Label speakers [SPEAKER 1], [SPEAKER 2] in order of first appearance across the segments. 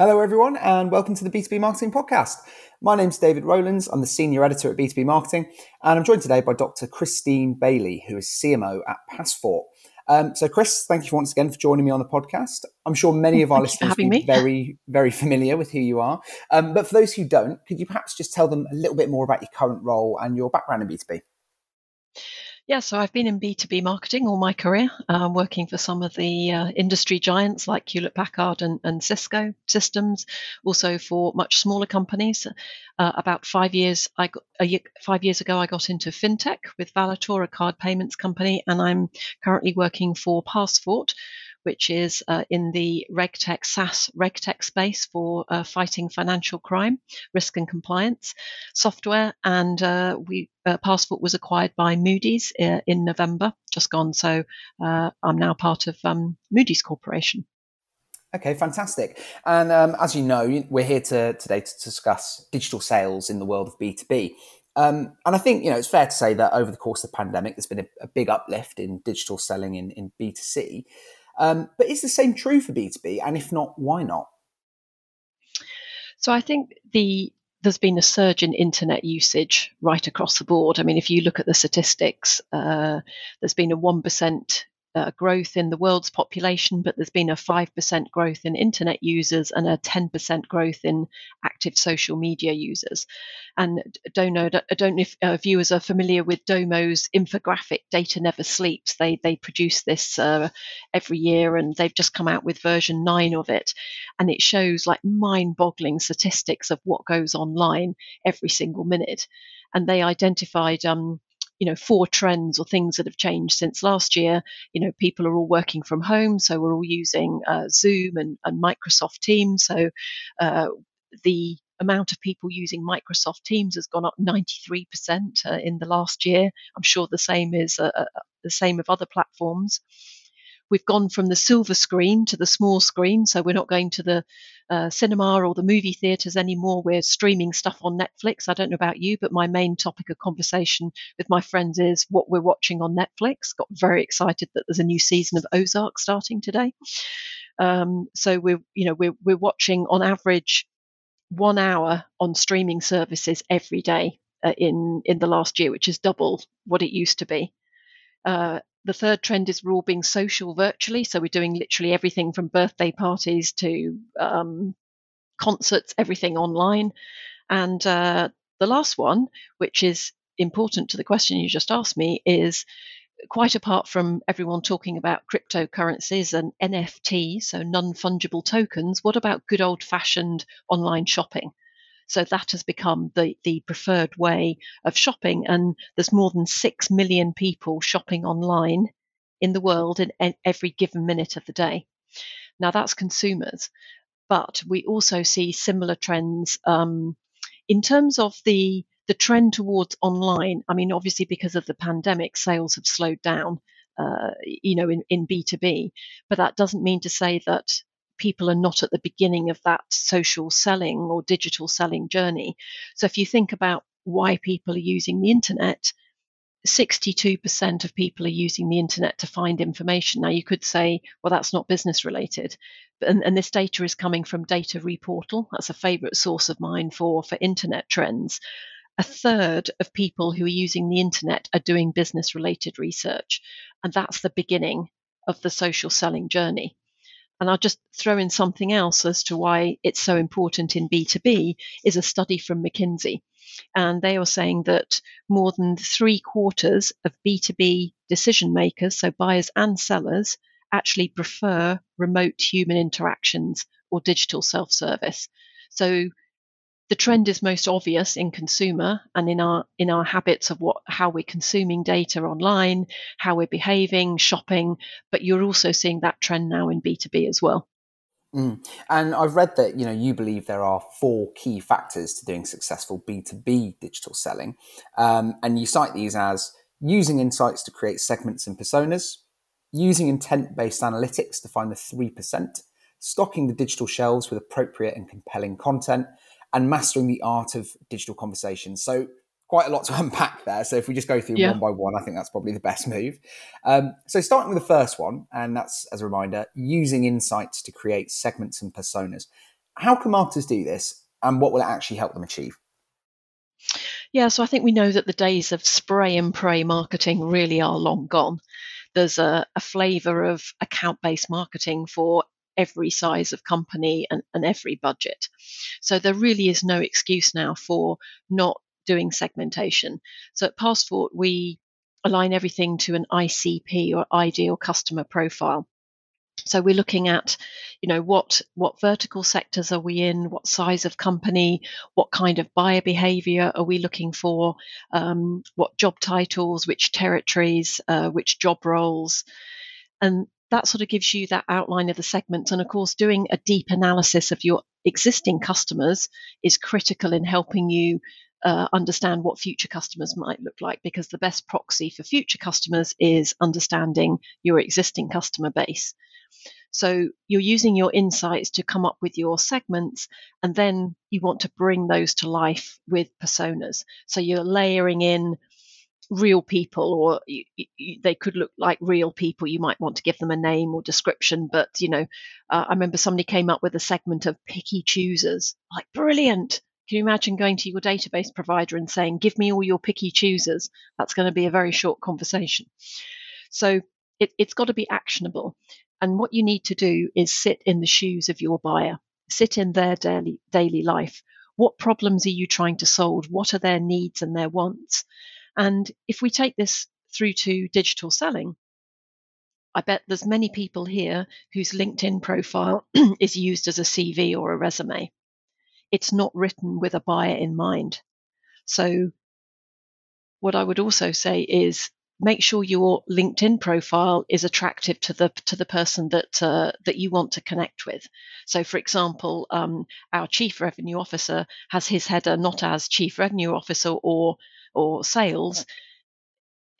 [SPEAKER 1] Hello, everyone, and welcome to the B2B Marketing Podcast. My name's David Rowlands. I'm the Senior Editor at B2B Marketing, and I'm joined today by Dr. Christine Bailey, who is CMO at Passfort. Um, so, Chris, thank you once again for joining me on the podcast. I'm sure many of our listeners will be very, very familiar with who you are. Um, but for those who don't, could you perhaps just tell them a little bit more about your current role and your background in B2B?
[SPEAKER 2] Yeah, so I've been in B2B marketing all my career, um, working for some of the uh, industry giants like Hewlett Packard and, and, Cisco systems, also for much smaller companies. Uh, about five years, I got, year, five years ago, I got into fintech with Valitor, a card payments company, and I'm currently working for Passfort, which is uh, in the RegTech SaaS RegTech space for uh, fighting financial crime, risk and compliance software. And uh, we uh, Passfort was acquired by Moody's uh, in November, just gone. So uh, I'm now part of um, Moody's Corporation.
[SPEAKER 1] Okay, fantastic. And um, as you know, we're here to, today to discuss digital sales in the world of B2B. Um, and I think you know it's fair to say that over the course of the pandemic, there's been a, a big uplift in digital selling in, in B2C. Um, but is the same true for B2B? And if not, why not?
[SPEAKER 2] So I think the there's been a surge in internet usage right across the board. I mean, if you look at the statistics, uh, there's been a 1% uh, growth in the world's population, but there's been a 5% growth in internet users and a 10% growth in active social media users. And don't know, I don't know if uh, viewers are familiar with Domo's infographic "Data Never Sleeps." They they produce this uh, every year, and they've just come out with version nine of it, and it shows like mind-boggling statistics of what goes online every single minute. And they identified um, you know four trends or things that have changed since last year. You know people are all working from home so we're all using uh, zoom and, and, microsoft teams. So uh, the amount of people using microsoft teams has gone up 93% uh, in the last year. I'm sure the same is uh, uh, the same of other platforms we've gone from the silver screen to the small screen. So we're not going to the uh, cinema or the movie theatres anymore. We're streaming stuff on Netflix. I don't know about you, but my main topic of conversation with my friends is what we're watching on Netflix. Got very excited that there's a new season of Ozark starting today. Um, so we're, you know, we're, we're watching on average one hour on streaming services every day uh, in in the last year, which is double what it used to be. Uh, the third trend is we're all being social virtually. So we're doing literally everything from birthday parties to um, concerts, everything online. And uh, the last one, which is important to the question you just asked me, is quite apart from everyone talking about cryptocurrencies and NFT, so non fungible tokens, what about good old fashioned online shopping? So that has become the, the preferred way of shopping. And there's more than 6 million people shopping online in the world in, every given minute of the day. Now that's consumers. But we also see similar trends um, in terms of the the trend towards online. I mean, obviously because of the pandemic, sales have slowed down. Uh, you know, in, in B2B, but that doesn't mean to say that people are not at the beginning of that social selling or digital selling journey. So if you think about why people are using the internet, 62% of people are using the internet to find information. Now, you could say, well, that's not business related. And, and, this data is coming from Data Reportal. That's a favorite source of mine for, for internet trends. A third of people who are using the internet are doing business related research. And that's the beginning of the social selling journey. And I'll just throw in something else as to why it's so important in B2B is a study from McKinsey. And they are saying that more than three quarters of B2B decision makers, so buyers and sellers, actually prefer remote human interactions or digital self service. So the trend is most obvious in consumer and in our in our habits of what how we're consuming data online, how we're behaving, shopping, but you're also seeing that trend now in B2B as well.
[SPEAKER 1] Mm. And I've read that you know you believe there are four key factors to doing successful B2B digital selling, um, and you cite these as using insights to create segments and personas, using intent-based analytics to find the three percent, stocking the digital shelves with appropriate and compelling content, and mastering the art of digital conversation. So quite a lot to unpack there. So if we just go through yeah. one by one, I think that's probably the best move. Um, so starting with the first one, and that's as a reminder, using insights to create segments and personas. How can marketers do this, and what will it actually help them achieve?
[SPEAKER 2] Yeah, so I think we know that the days of spray and pray marketing really are long gone. There's a, a flavour of account based marketing for every size of company and, and every budget. So there really is no excuse now for not doing segmentation. So at Passfort, we align everything to an ICP or ideal customer profile. So we're looking at, you know, what what vertical sectors are we in? What size of company? What kind of buyer behaviour are we looking for? Um, what job titles? Which territories? Uh, which job roles? And that sort of gives you that outline of the segments. And of course, doing a deep analysis of your existing customers is critical in helping you uh, understand what future customers might look like because the best proxy for future customers is understanding your existing customer base. So you're using your insights to come up with your segments, and then you want to bring those to life with personas. So you're layering in real people, or you, you, they could look like real people. You might want to give them a name or description, but you know, uh, I remember somebody came up with a segment of picky choosers. Like, brilliant! Can you imagine going to your database provider and saying, "Give me all your picky choosers"? That's going to be a very short conversation. So it, it's got to be actionable. And what you need to do is sit in the shoes of your buyer, sit in their daily, daily life. What problems are you trying to solve? What are their needs and their wants? And if we take this through to digital selling, I bet there's many people here whose LinkedIn profile is used as a CV or a resume. It's not written with a buyer in mind. So, what I would also say is make sure your LinkedIn profile is attractive to the to the person that uh, that you want to connect with. So, for example, um, our chief revenue officer has his header not as chief revenue officer or or sales,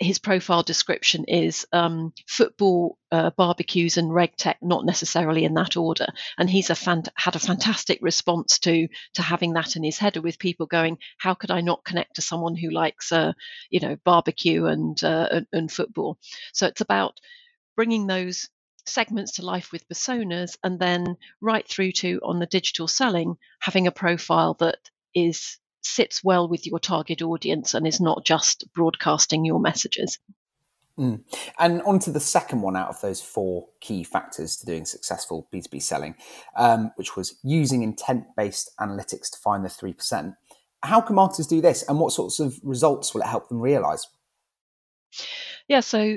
[SPEAKER 2] his profile description is um, football, uh, barbecues, and reg tech, not necessarily in that order. And he's a fant- had a fantastic response to to having that in his header, with people going, "How could I not connect to someone who likes, uh, you know, barbecue and, uh, and and football?" So it's about bringing those segments to life with personas, and then right through to on the digital selling, having a profile that is sits well with your target audience and is not just broadcasting your messages.
[SPEAKER 1] Mm. And on to the second one out of those four key factors to doing successful B2B selling, um, which was using intent based analytics to find the 3%. How can marketers do this and what sorts of results will it help them realize?
[SPEAKER 2] Yeah, so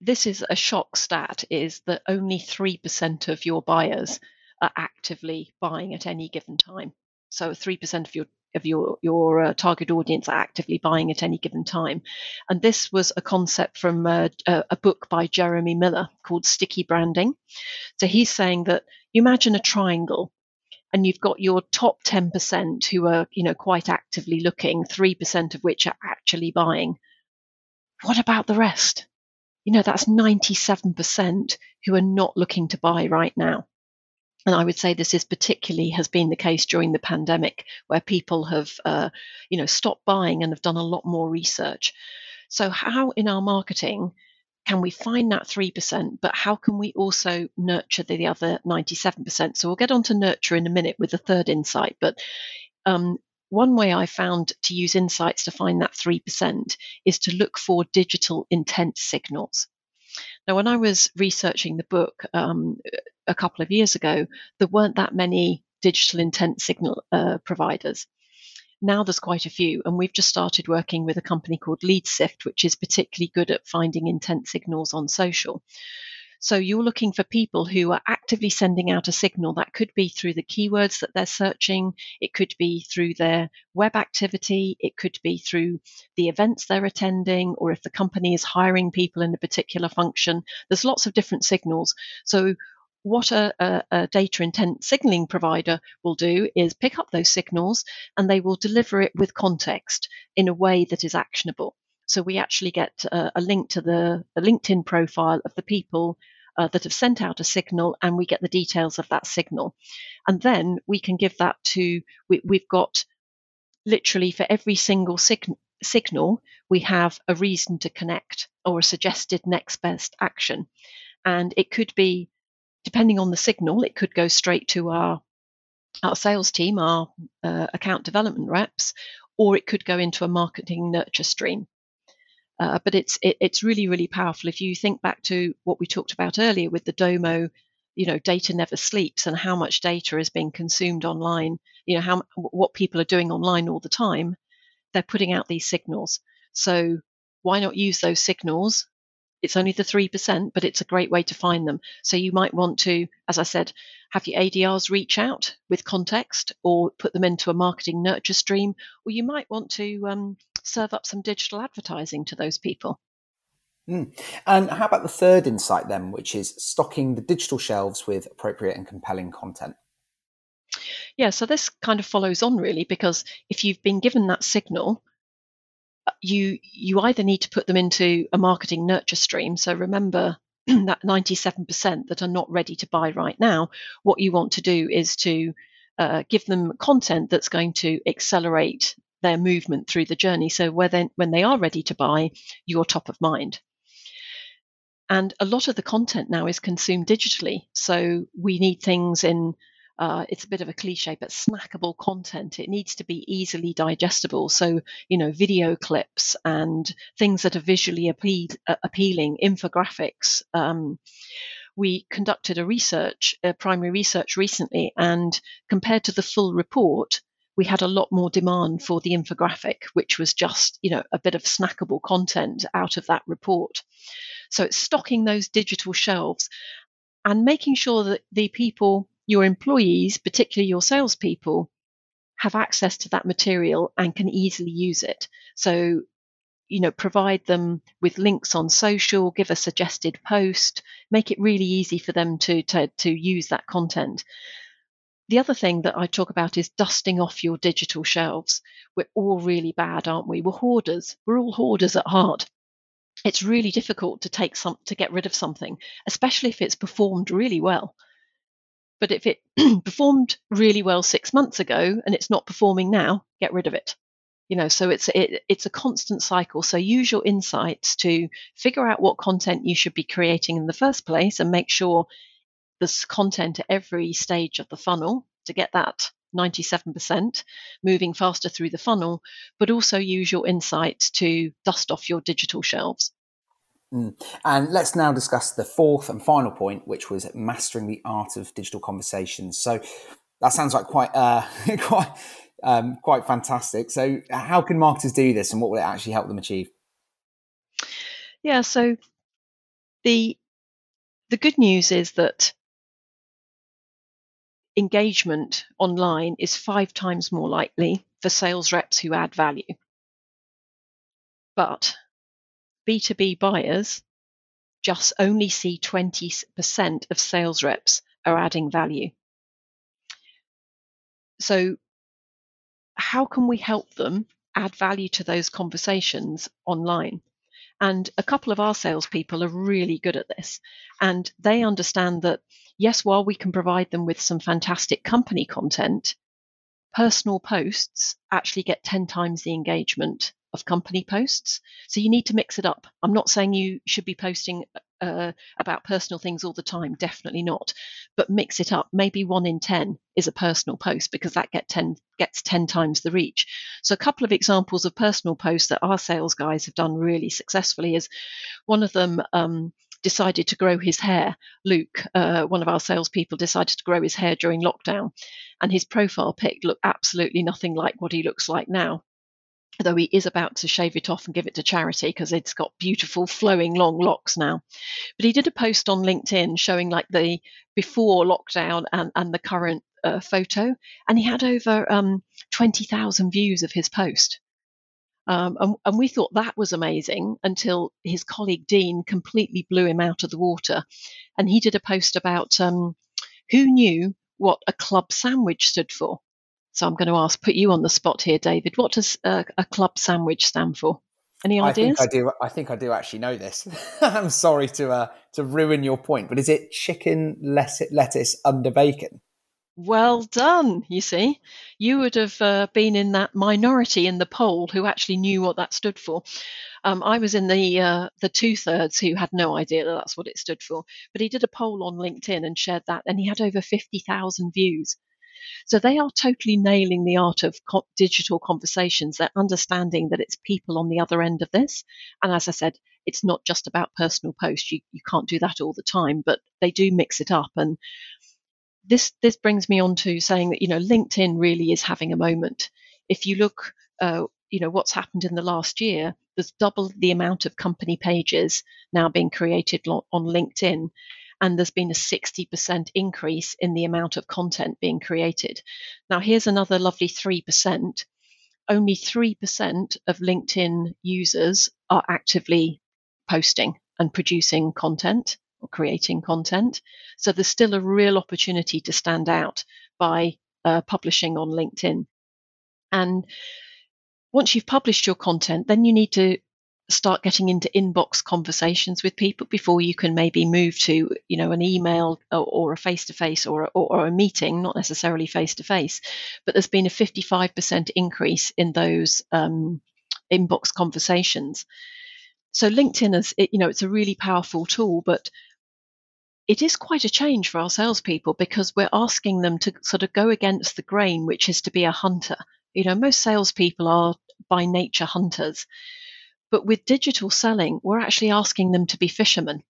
[SPEAKER 2] this is a shock stat is that only 3% of your buyers are actively buying at any given time. So 3% of your of your your uh, target audience actively buying at any given time. And this was a concept from uh, a book by Jeremy Miller called Sticky Branding. So he's saying that you imagine a triangle and you've got your top 10% who are you know quite actively looking 3% of which are actually buying what about the rest you know that's 97% who are not looking to buy right now and I would say this is particularly has been the case during the pandemic, where people have, uh, you know, stopped buying and have done a lot more research. So, how in our marketing can we find that 3%, but how can we also nurture the the other 97%? So, we'll get on to nurture in a minute with the third insight. But um, one way I found to use insights to find that 3% is to look for digital intent signals. Now, when I was researching the book um, a couple of years ago, there weren't that many digital intent signal uh, providers. Now there's quite a few, and we've just started working with a company called LeadSift, which is particularly good at finding intent signals on social. So you're looking for people who are actively sending out a signal that could be through the keywords that they're searching, it could be through their web activity, it could be through the events they're attending, or if the company is hiring people in a particular function. There's lots of different signals. So what a, a, a, data intent signaling provider will do is pick up those signals and they will deliver it with context in a way that is actionable. So we actually get a, a link to the LinkedIn profile of the people uh, that have sent out a signal, and we get the details of that signal. And then we can give that to, we, have got literally for every single sig- signal, we have a reason to connect or a suggested next best action. And it could be, depending on the signal, it could go straight to our our sales team, our uh, account development reps, or it could go into a marketing nurture stream. Uh, but it's it, it's really really powerful. If you think back to what we talked about earlier with the Domo, you know, data never sleeps, and how much data is being consumed online. You know, how what people are doing online all the time. They're putting out these signals. So why not use those signals it's only the 3%, but it's a great way to find them. So you might want to, as I said, have your ADRs reach out with context or put them into a marketing nurture stream, or you might want to um, serve up some digital advertising to those people.
[SPEAKER 1] Mm. And how about the third insight then, which is stocking the digital shelves with appropriate and compelling content?
[SPEAKER 2] Yeah, so this kind of follows on really because if you've been given that signal, you you either need to put them into a marketing nurture stream. So remember that 97% that are not ready to buy right now. What you want to do is to uh, give them content that's going to accelerate their movement through the journey. So when when they are ready to buy, you're top of mind. And a lot of the content now is consumed digitally. So we need things in uh, it's a bit of a cliche, but snackable content. It needs to be easily digestible. So, you know, video clips and things that are visually uh, appealing, infographics. Um, we conducted a research, a primary research recently, and compared to the full report, we had a lot more demand for the infographic, which was just, you know, a bit of snackable content out of that report. So it's stocking those digital shelves and making sure that the people your employees, particularly your salespeople, have access to that material and can easily use it. So, you know, provide them with links on social, give a suggested post, make it really easy for them to, to, to use that content. The other thing that I talk about is dusting off your digital shelves. We're all really bad, aren't we? We're hoarders. We're all hoarders at heart. It's really difficult to take some to get rid of something, especially if it's performed really well. But if it performed really well six months ago and it's not performing now, get rid of it. You know, so it's it, it's a constant cycle. So use your insights to figure out what content you should be creating in the first place, and make sure this content at every stage of the funnel to get that 97% moving faster through the funnel, but also use your insights to dust off your digital shelves.
[SPEAKER 1] Mm. And let's now discuss the fourth and final point, which was mastering the art of digital conversations. So that sounds like quite uh, quite um, quite fantastic. So how can marketers do this, and what will it actually help them achieve?
[SPEAKER 2] Yeah. So the the good news is that engagement online is five times more likely for sales reps who add value. But B2B buyers just only see 20% of sales reps are adding value. So, how can we help them add value to those conversations online? And a couple of our salespeople are really good at this. And they understand that, yes, while we can provide them with some fantastic company content, personal posts actually get 10 times the engagement of company posts. So you need to mix it up. I'm not saying you should be posting uh, about personal things all the time, definitely not. But mix it up. Maybe one in 10 is a personal post because that get 10, gets 10 times the reach. So a couple of examples of personal posts that our sales guys have done really successfully is one of them. Um, decided to grow his hair. Luke, uh, one of our salespeople, decided to grow his hair during lockdown, and his profile pic looked absolutely nothing like what he looks like now though he is about to shave it off and give it to charity because it's got beautiful flowing long locks now. But he did a post on LinkedIn showing like the before lockdown and, and the current uh, photo, and he had over um, 20,000 views of his post. Um, and, and, we thought that was amazing until his colleague Dean completely blew him out of the water. And he did a post about um, who knew what a club sandwich stood for. So I'm going to ask, put you on the spot here, David. What does a, a club sandwich stand for? Any ideas?
[SPEAKER 1] I think I do. I think I do actually know this. I'm sorry to uh, to ruin your point, but is it chicken lettuce under bacon?
[SPEAKER 2] Well done. You see, you would have uh, been in that minority in the poll who actually knew what that stood for. Um, I was in the uh, the two thirds who had no idea that that's what it stood for. But he did a poll on LinkedIn and shared that, and he had over fifty thousand views. So they are totally nailing the art of co- digital conversations. They're understanding that it's people on the other end of this. And as I said, it's not just about personal posts. You, you can't do that all the time, but they do mix it up. And this this brings me on to saying that you know LinkedIn really is having a moment. If you look, uh, you know what's happened in the last year, there's double the amount of company pages now being created on LinkedIn, and there's been a 60% increase in the amount of content being created. Now here's another lovely three percent. Only three percent of LinkedIn users are actively posting and producing content or creating content. So there's still a real opportunity to stand out by uh, publishing on LinkedIn. And once you've published your content, then you need to start getting into inbox conversations with people before you can maybe move to you know an email or, a face to face or, or a meeting not necessarily face to face but there's been a 55% increase in those um, inbox conversations so linkedin is you know it's a really powerful tool but it is quite a change for our salespeople because we're asking them to sort of go against the grain, which is to be a hunter. You know, most salespeople are by nature hunters. But with digital selling, we're actually asking them to be fishermen,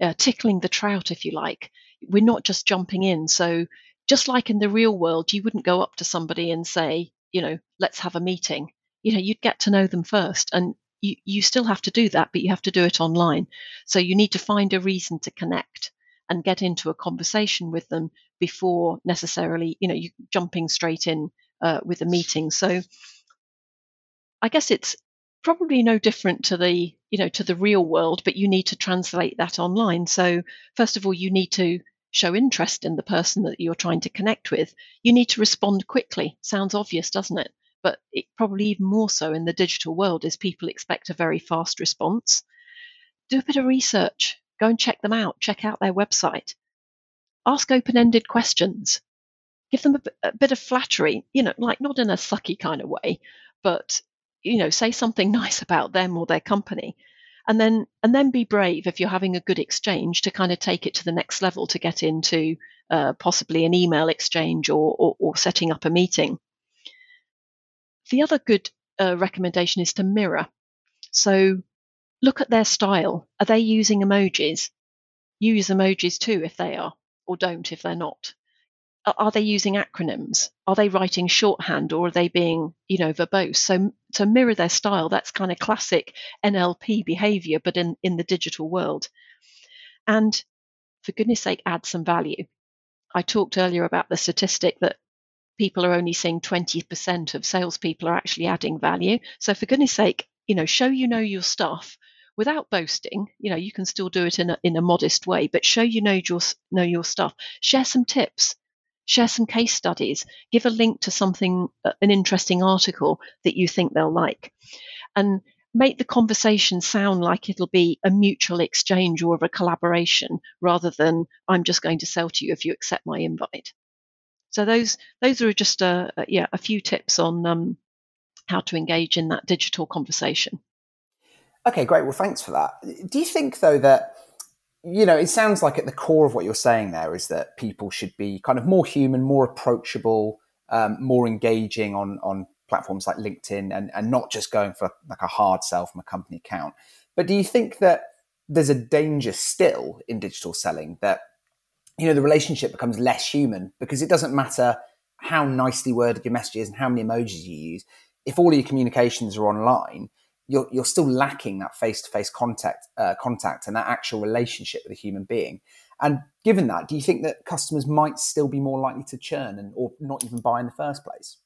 [SPEAKER 2] uh, tickling the trout, if you like. We're not just jumping in. So, just like in the real world, you wouldn't go up to somebody and say, you know, let's have a meeting. You know, you'd get to know them first. And you, you still have to do that, but you have to do it online. So you need to find a reason to connect and get into a conversation with them before necessarily, you know, you jumping straight in uh, with a meeting. So I guess it's probably no different to the, you know, to the real world, but you need to translate that online. So first of all, you need to show interest in the person that you're trying to connect with. You need to respond quickly. Sounds obvious, doesn't it? but it, probably even more so in the digital world is people expect a very fast response. Do a bit of research, go and check them out, check out their website, ask open ended questions, give them a, a bit of flattery, you know, like not in a sucky kind of way, but you know, say something nice about them or their company and then and then be brave if you're having a good exchange to kind of take it to the next level to get into uh, possibly an email exchange or, or, or setting up a meeting the other good uh, recommendation is to mirror. So look at their style. Are they using emojis? Use emojis too if they are, or don't if they're not. Are they using acronyms? Are they writing shorthand or are they being, you know, verbose? So to mirror their style, that's kind of classic NLP behavior, but in, in the digital world. And for goodness sake, add some value. I talked earlier about the statistic that people are only seeing 20% of salespeople are actually adding value. So for goodness sake, you know, show you know your stuff without boasting. You know, you can still do it in a, in a modest way, but show you know your, know your stuff. Share some tips. Share some case studies. Give a link to something, uh, an interesting article that you think they'll like. And make the conversation sound like it'll be a mutual exchange or a collaboration rather than I'm just going to sell to you if you accept my invite. So those those are just a, a yeah a few tips on um, how to engage in that digital conversation.
[SPEAKER 1] Okay, great. Well, thanks for that. Do you think though that you know it sounds like at the core of what you're saying there is that people should be kind of more human, more approachable, um, more engaging on on platforms like LinkedIn, and and not just going for like a hard sell from a company account. But do you think that there's a danger still in digital selling that you know, the relationship becomes less human because it doesn't matter how nicely worded your message is and how many emojis you use. If all your communications are online, you're, you're still lacking that face-to-face contact, uh, contact and that actual relationship with a human being. And given that, do you think that customers might still be more likely to churn and or not even buy in the first place?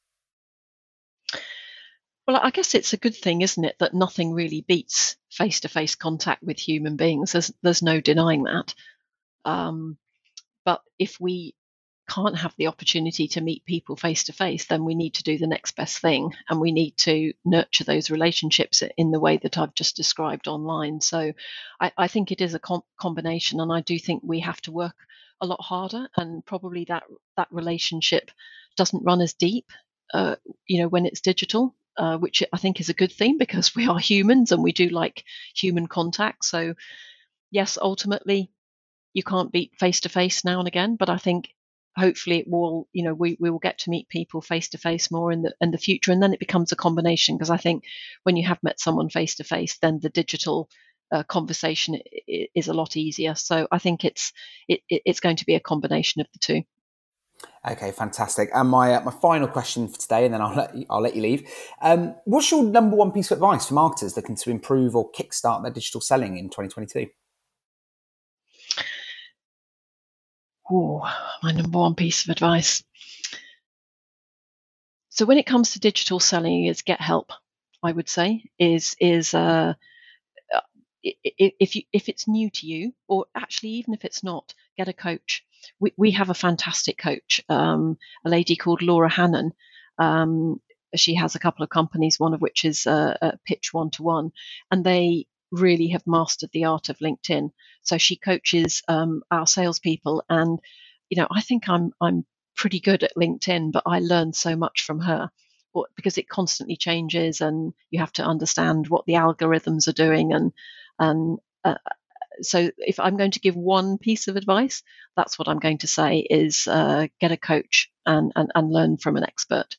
[SPEAKER 2] Well, I guess it's a good thing, isn't it, that nothing really beats face-to-face contact with human beings. There's, there's no denying that. Um, but if we can't have the opportunity to meet people face to face, then we need to do the next best thing and we need to nurture those relationships in the way that I've just described online. So I, I think it is a com- combination, and I do think we have to work a lot harder, and probably that that relationship doesn't run as deep, uh, you know, when it's digital. Uh, which I think is a good thing because we are humans and we do like human contact. So, yes, ultimately, you can't beat face to face now and again, but I think hopefully it will you know we, we will get to meet people face to face more in the in the future and then it becomes a combination because i think when you have met someone face to face then the digital uh, conversation is a lot easier so i think it's it, it's going to be a combination of the two
[SPEAKER 1] Okay, fantastic. And my uh, my final question for today, and then I'll let you, I'll let you leave. Um, what's your number one piece of advice for marketers looking to improve or kickstart their digital selling in 2022?
[SPEAKER 2] Oh, my number one piece of advice. So when it comes to digital selling, is get help. I would say is is uh, if you if it's new to you, or actually even if it's not, get a coach. We we have a fantastic coach, um, a lady called Laura Hannon. Um, she has a couple of companies, one of which is uh, uh Pitch One to One, and they really have mastered the art of LinkedIn. So she coaches um, our salespeople, and you know, I think I'm I'm pretty good at LinkedIn, but I learn so much from her because it constantly changes, and you have to understand what the algorithms are doing, and and uh, so if I'm going to give one piece of advice, that's what I'm going to say is uh, get a coach and, and, and learn from an expert.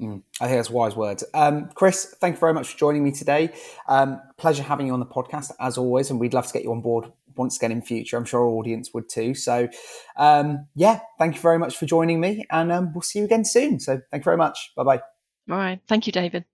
[SPEAKER 1] Mm, I think that's wise words. Um, Chris, thank you very much for joining me today. Um, pleasure having you on the podcast as always, and we'd love to get you on board once again in future. I'm sure our audience would too. So, um, yeah, thank you very much for joining me, and um, we'll see you again soon. So, thank you very much. Bye bye.
[SPEAKER 2] All right. Thank you, David.